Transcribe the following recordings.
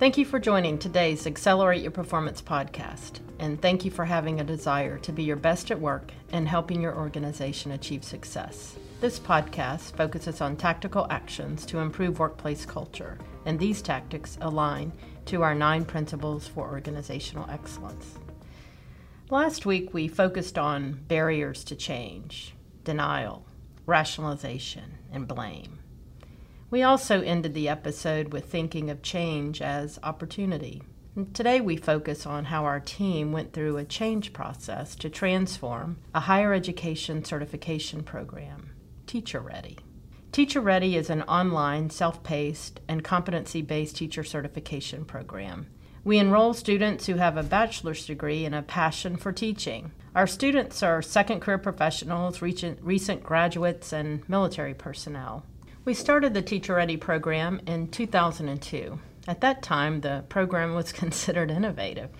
Thank you for joining today's Accelerate Your Performance podcast, and thank you for having a desire to be your best at work and helping your organization achieve success. This podcast focuses on tactical actions to improve workplace culture, and these tactics align to our nine principles for organizational excellence. Last week, we focused on barriers to change, denial, rationalization, and blame. We also ended the episode with thinking of change as opportunity. And today we focus on how our team went through a change process to transform a higher education certification program, Teacher Ready. Teacher Ready is an online, self paced, and competency based teacher certification program. We enroll students who have a bachelor's degree and a passion for teaching. Our students are second career professionals, recent graduates, and military personnel. We started the Teacher Ready program in 2002. At that time, the program was considered innovative.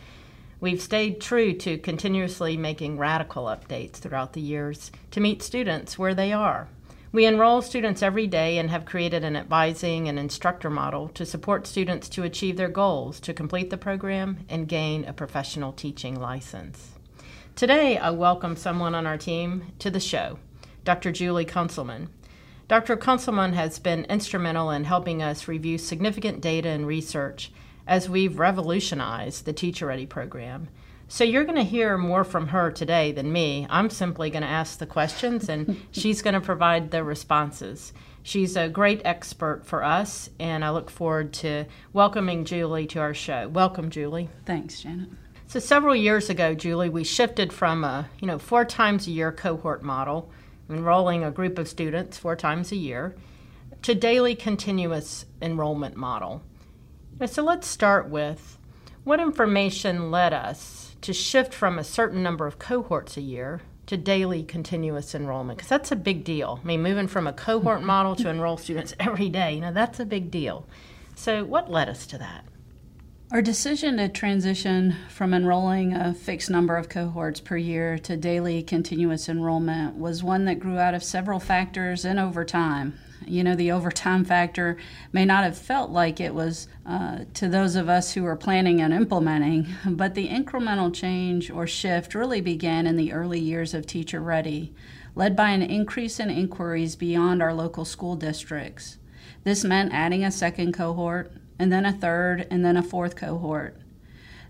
We've stayed true to continuously making radical updates throughout the years to meet students where they are. We enroll students every day and have created an advising and instructor model to support students to achieve their goals to complete the program and gain a professional teaching license. Today, I welcome someone on our team to the show, Dr. Julie Kunselman. Dr. Kunselman has been instrumental in helping us review significant data and research as we've revolutionized the Teacher Ready program. So you're going to hear more from her today than me. I'm simply going to ask the questions and she's going to provide the responses. She's a great expert for us, and I look forward to welcoming Julie to our show. Welcome, Julie. Thanks, Janet. So several years ago, Julie, we shifted from a you know four times a year cohort model enrolling a group of students four times a year, to daily continuous enrollment model. So let's start with what information led us to shift from a certain number of cohorts a year to daily continuous enrollment? Because that's a big deal. I mean, moving from a cohort model to enroll students every day, you know, that's a big deal. So, what led us to that? Our decision to transition from enrolling a fixed number of cohorts per year to daily continuous enrollment was one that grew out of several factors and over time. You know, the overtime factor may not have felt like it was uh, to those of us who were planning and implementing, but the incremental change or shift really began in the early years of Teacher Ready, led by an increase in inquiries beyond our local school districts. This meant adding a second cohort, and then a third, and then a fourth cohort.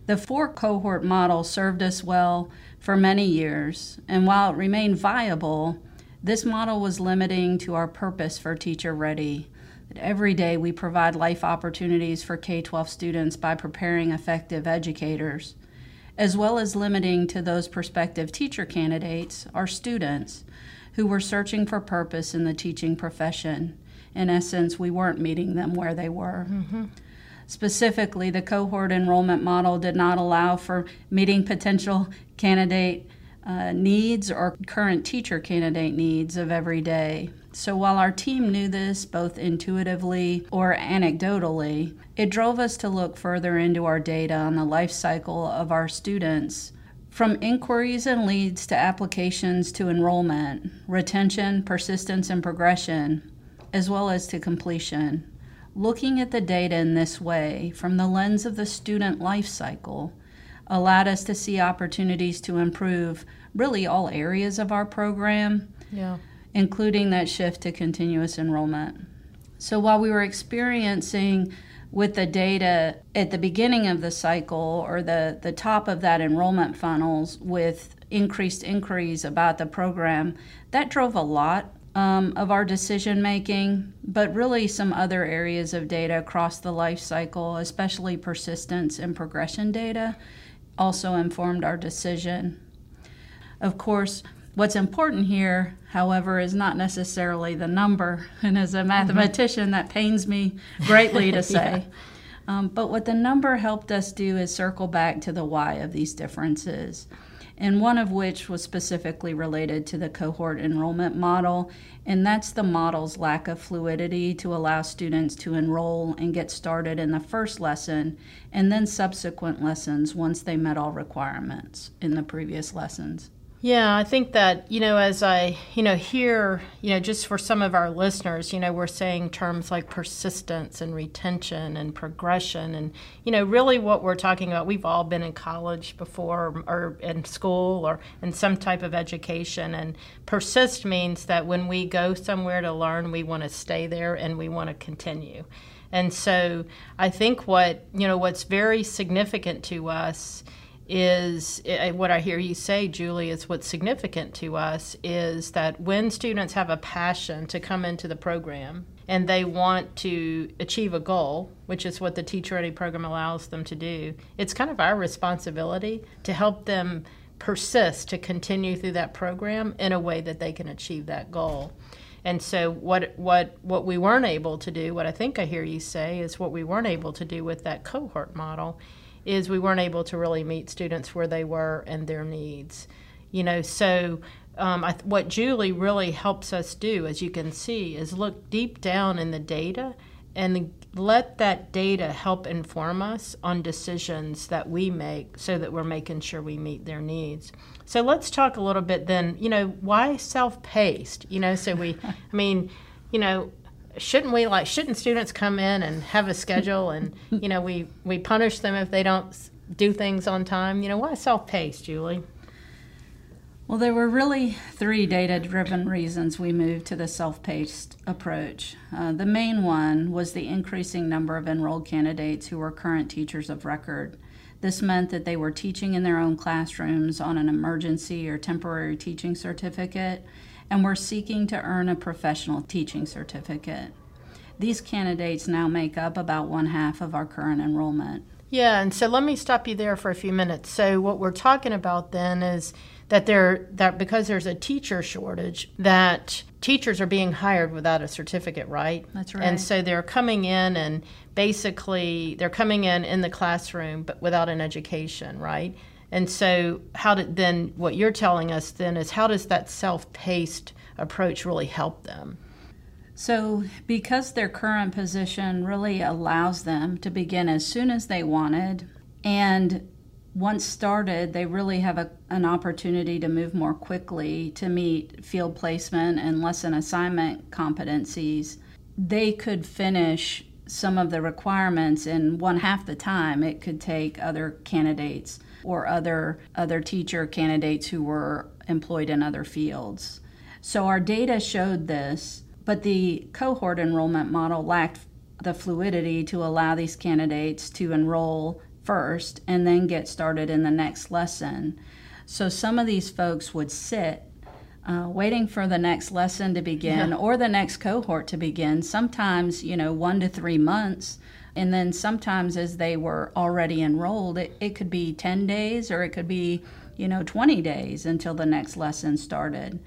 The four cohort model served us well for many years, and while it remained viable, this model was limiting to our purpose for Teacher Ready. Every day we provide life opportunities for K 12 students by preparing effective educators, as well as limiting to those prospective teacher candidates, our students, who were searching for purpose in the teaching profession in essence, we weren't meeting them where they were. Mm-hmm. Specifically, the cohort enrollment model did not allow for meeting potential candidate uh, needs or current teacher candidate needs of every day. So while our team knew this both intuitively or anecdotally, it drove us to look further into our data on the life cycle of our students. From inquiries and leads to applications to enrollment, retention, persistence, and progression, as well as to completion. Looking at the data in this way, from the lens of the student life cycle, allowed us to see opportunities to improve really all areas of our program, yeah. including that shift to continuous enrollment. So while we were experiencing with the data at the beginning of the cycle or the, the top of that enrollment funnels with increased inquiries about the program, that drove a lot um, of our decision making, but really some other areas of data across the life cycle, especially persistence and progression data, also informed our decision. Of course, what's important here, however, is not necessarily the number. And as a mm-hmm. mathematician, mm-hmm. that pains me greatly to say. yeah. um, but what the number helped us do is circle back to the why of these differences and one of which was specifically related to the cohort enrollment model, and that's the model's lack of fluidity to allow students to enroll and get started in the first lesson and then subsequent lessons once they met all requirements in the previous lessons. Yeah, I think that, you know, as I, you know, hear, you know, just for some of our listeners, you know, we're saying terms like persistence and retention and progression. And, you know, really what we're talking about, we've all been in college before or in school or in some type of education. And persist means that when we go somewhere to learn, we want to stay there and we want to continue. And so I think what, you know, what's very significant to us is eh, what I hear you say, Julie, is what's significant to us is that when students have a passion to come into the program and they want to achieve a goal, which is what the Teacher Ready program allows them to do, it's kind of our responsibility to help them persist to continue through that program in a way that they can achieve that goal. And so what what what we weren't able to do, what I think I hear you say is what we weren't able to do with that cohort model is we weren't able to really meet students where they were and their needs. You know, so um, I, what Julie really helps us do, as you can see, is look deep down in the data and let that data help inform us on decisions that we make so that we're making sure we meet their needs. So let's talk a little bit then, you know, why self paced? You know, so we, I mean, you know, shouldn't we like shouldn't students come in and have a schedule and you know we we punish them if they don't do things on time? You know why self-paced julie? Well there were really three data-driven reasons we moved to the self-paced approach. Uh, the main one was the increasing number of enrolled candidates who were current teachers of record. This meant that they were teaching in their own classrooms on an emergency or temporary teaching certificate and were seeking to earn a professional teaching certificate. These candidates now make up about one half of our current enrollment. Yeah, and so let me stop you there for a few minutes. So what we're talking about then is that there that because there's a teacher shortage that teachers are being hired without a certificate, right? That's right. And so they're coming in and basically they're coming in in the classroom but without an education, right? And so, how did then what you're telling us then is how does that self paced approach really help them? So, because their current position really allows them to begin as soon as they wanted, and once started, they really have a, an opportunity to move more quickly to meet field placement and lesson assignment competencies. They could finish some of the requirements in one half the time it could take other candidates or other other teacher candidates who were employed in other fields. So our data showed this, but the cohort enrollment model lacked the fluidity to allow these candidates to enroll first and then get started in the next lesson. So some of these folks would sit uh, waiting for the next lesson to begin yeah. or the next cohort to begin, sometimes, you know, one to three months and then sometimes, as they were already enrolled, it, it could be 10 days or it could be, you know, 20 days until the next lesson started.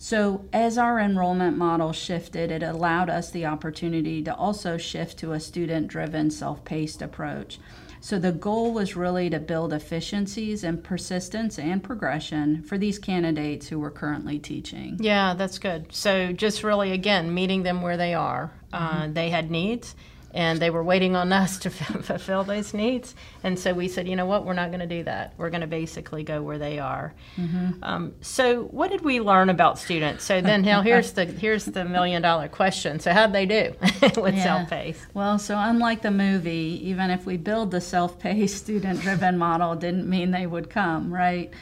So, as our enrollment model shifted, it allowed us the opportunity to also shift to a student driven, self paced approach. So, the goal was really to build efficiencies and persistence and progression for these candidates who were currently teaching. Yeah, that's good. So, just really, again, meeting them where they are. Uh, mm-hmm. Uh, they had needs and they were waiting on us to fulfill those needs. And so we said, you know what, we're not going to do that. We're going to basically go where they are. Mm-hmm. Um, so what did we learn about students? So then now here's the here's the million dollar question. So how'd they do with yeah. self-paced? Well, so unlike the movie, even if we build the self-paced student-driven model, didn't mean they would come, right?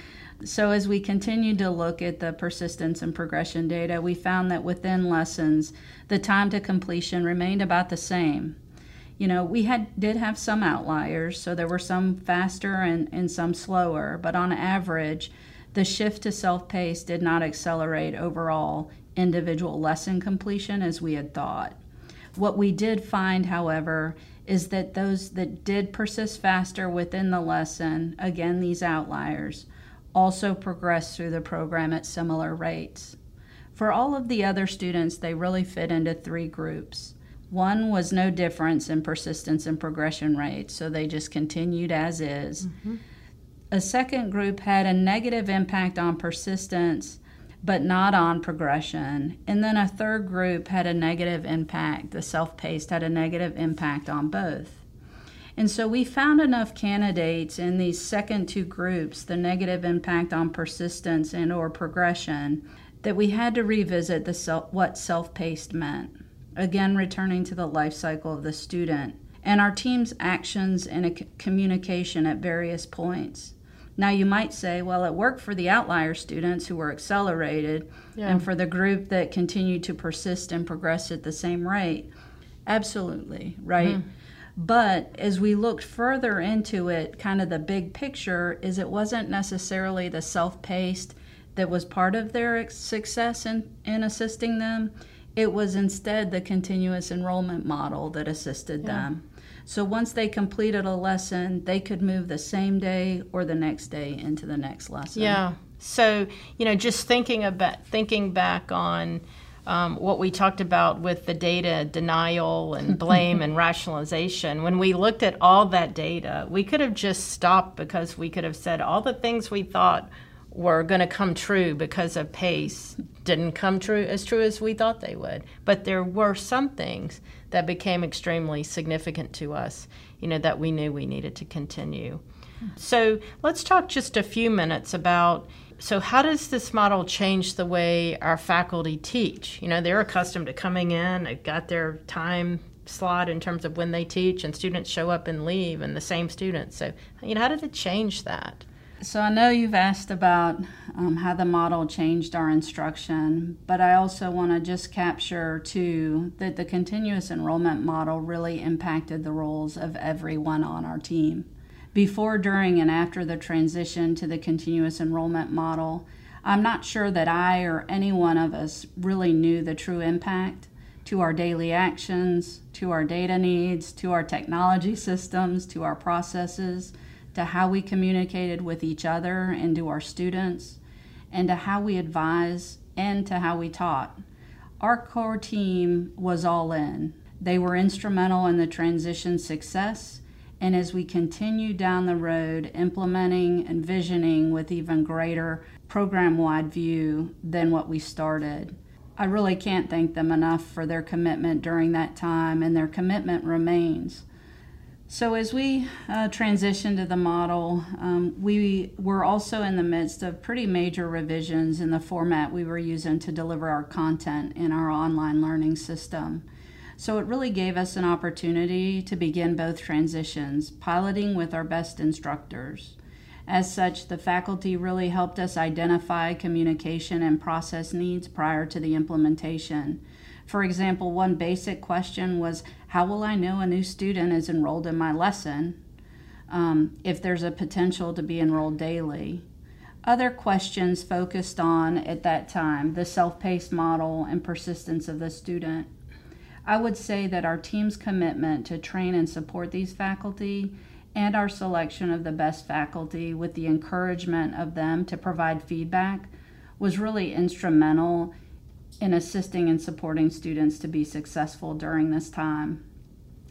So, as we continued to look at the persistence and progression data, we found that within lessons, the time to completion remained about the same. You know, we had did have some outliers, so there were some faster and, and some slower, but on average, the shift to self paced did not accelerate overall individual lesson completion as we had thought. What we did find, however, is that those that did persist faster within the lesson, again, these outliers, also progressed through the program at similar rates. For all of the other students, they really fit into three groups. One was no difference in persistence and progression rates, so they just continued as is. Mm-hmm. A second group had a negative impact on persistence, but not on progression. And then a third group had a negative impact, the self paced had a negative impact on both. And so we found enough candidates in these second two groups, the negative impact on persistence and or progression, that we had to revisit the self, what self-paced meant. Again, returning to the life cycle of the student and our team's actions and communication at various points. Now, you might say, well, it worked for the outlier students who were accelerated yeah. and for the group that continued to persist and progress at the same rate. Absolutely, right? Mm-hmm. But as we looked further into it, kind of the big picture is it wasn't necessarily the self paced that was part of their success in, in assisting them. It was instead the continuous enrollment model that assisted yeah. them. So once they completed a lesson, they could move the same day or the next day into the next lesson. Yeah. So, you know, just thinking about thinking back on um, what we talked about with the data denial and blame and rationalization, when we looked at all that data, we could have just stopped because we could have said all the things we thought were going to come true because of pace didn't come true as true as we thought they would. But there were some things that became extremely significant to us, you know, that we knew we needed to continue. So let's talk just a few minutes about so how does this model change the way our faculty teach? You know, they're accustomed to coming in, they've got their time slot in terms of when they teach, and students show up and leave, and the same students. So, you know, how did it change that? So I know you've asked about um, how the model changed our instruction, but I also want to just capture too that the continuous enrollment model really impacted the roles of everyone on our team. Before, during, and after the transition to the continuous enrollment model, I'm not sure that I or any one of us really knew the true impact to our daily actions, to our data needs, to our technology systems, to our processes to how we communicated with each other and to our students, and to how we advise and to how we taught. Our core team was all in. They were instrumental in the transition success, and as we continue down the road, implementing and visioning with even greater program wide view than what we started. I really can't thank them enough for their commitment during that time, and their commitment remains. So, as we uh, transition to the model, um, we were also in the midst of pretty major revisions in the format we were using to deliver our content in our online learning system. So, it really gave us an opportunity to begin both transitions, piloting with our best instructors. As such, the faculty really helped us identify communication and process needs prior to the implementation. For example, one basic question was How will I know a new student is enrolled in my lesson um, if there's a potential to be enrolled daily? Other questions focused on at that time the self paced model and persistence of the student. I would say that our team's commitment to train and support these faculty and our selection of the best faculty with the encouragement of them to provide feedback was really instrumental in assisting and supporting students to be successful during this time.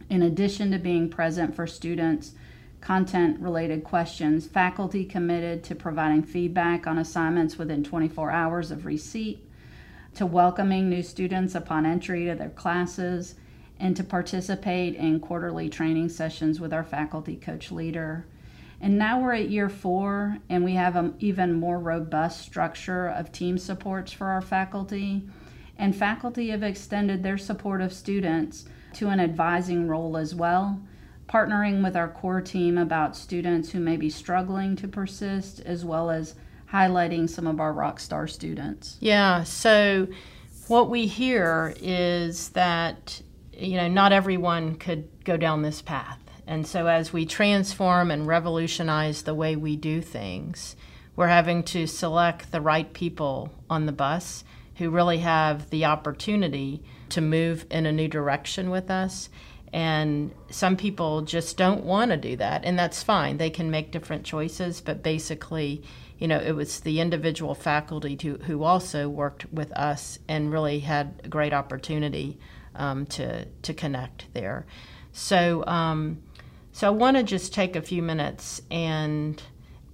In addition to being present for students' content related questions, faculty committed to providing feedback on assignments within 24 hours of receipt, to welcoming new students upon entry to their classes, and to participate in quarterly training sessions with our faculty coach leader. And now we're at year four, and we have an even more robust structure of team supports for our faculty. And faculty have extended their support of students to an advising role as well, partnering with our core team about students who may be struggling to persist, as well as highlighting some of our rock star students. Yeah, so what we hear is that you know not everyone could go down this path and so, as we transform and revolutionize the way we do things, we're having to select the right people on the bus who really have the opportunity to move in a new direction with us. And some people just don't want to do that, and that's fine. They can make different choices, but basically, you know, it was the individual faculty to, who also worked with us and really had a great opportunity um, to to connect there. So um, so I want to just take a few minutes and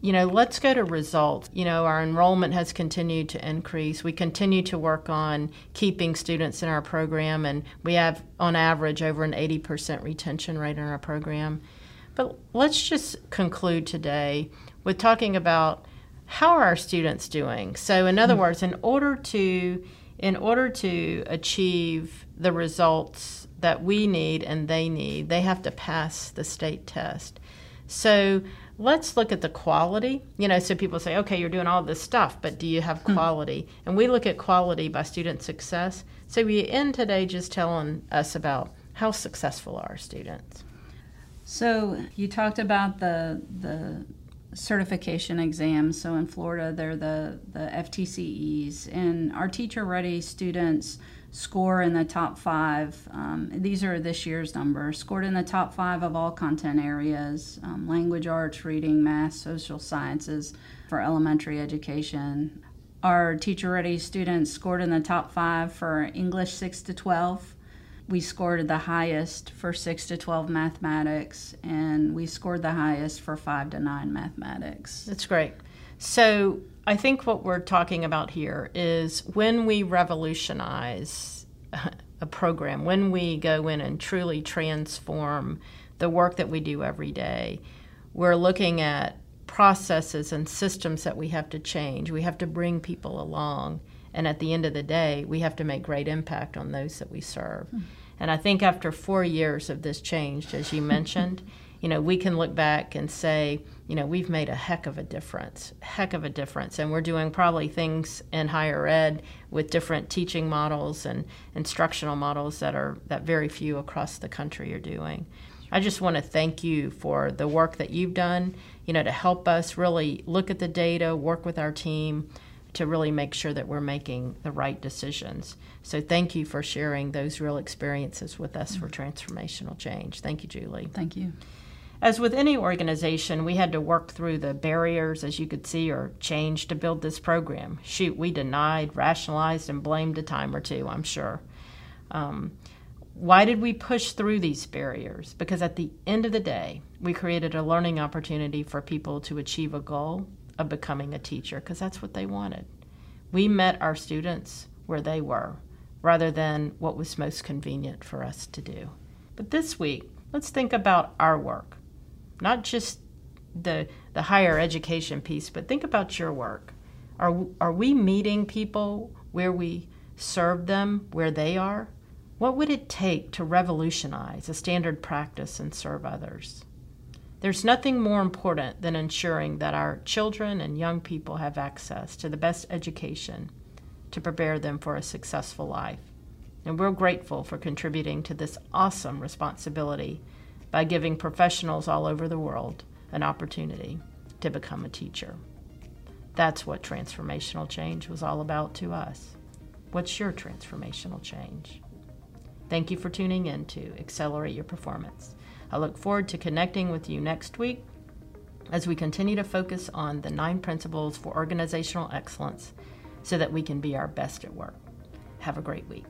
you know, let's go to results. You know, our enrollment has continued to increase. We continue to work on keeping students in our program, and we have, on average, over an 80% retention rate in our program. But let's just conclude today with talking about how are our students doing. So, in other mm-hmm. words, in order to in order to achieve the results that we need and they need, they have to pass the state test. So let's look at the quality. You know, so people say, okay, you're doing all this stuff, but do you have hmm. quality? Hmm. And we look at quality by student success. So we end today just telling us about how successful are our students. So you talked about the the certification exams. So in Florida, they're the the FTCEs, and our teacher ready students score in the top five. Um, these are this year's numbers. Scored in the top five of all content areas: um, language arts, reading, math, social sciences for elementary education. Our teacher ready students scored in the top five for English six to twelve we scored the highest for 6 to 12 mathematics and we scored the highest for 5 to 9 mathematics. That's great. So, I think what we're talking about here is when we revolutionize a program, when we go in and truly transform the work that we do every day, we're looking at processes and systems that we have to change. We have to bring people along. And at the end of the day, we have to make great impact on those that we serve. Mm-hmm. And I think after four years of this change, as you mentioned, you know, we can look back and say, you know, we've made a heck of a difference, heck of a difference. And we're doing probably things in higher ed with different teaching models and instructional models that are that very few across the country are doing. I just want to thank you for the work that you've done, you know, to help us really look at the data, work with our team, to really make sure that we're making the right decisions. So thank you for sharing those real experiences with us for transformational change. Thank you, Julie. Thank you. As with any organization, we had to work through the barriers, as you could see, or change to build this program. Shoot, we denied, rationalized, and blamed a time or two, I'm sure. Um, why did we push through these barriers? Because at the end of the day, we created a learning opportunity for people to achieve a goal of becoming a teacher because that's what they wanted. We met our students where they were rather than what was most convenient for us to do. But this week, let's think about our work, not just the, the higher education piece, but think about your work. Are, are we meeting people where we serve them, where they are? What would it take to revolutionize a standard practice and serve others? There's nothing more important than ensuring that our children and young people have access to the best education to prepare them for a successful life. And we're grateful for contributing to this awesome responsibility by giving professionals all over the world an opportunity to become a teacher. That's what transformational change was all about to us. What's your transformational change? Thank you for tuning in to Accelerate Your Performance. I look forward to connecting with you next week as we continue to focus on the nine principles for organizational excellence so that we can be our best at work. Have a great week.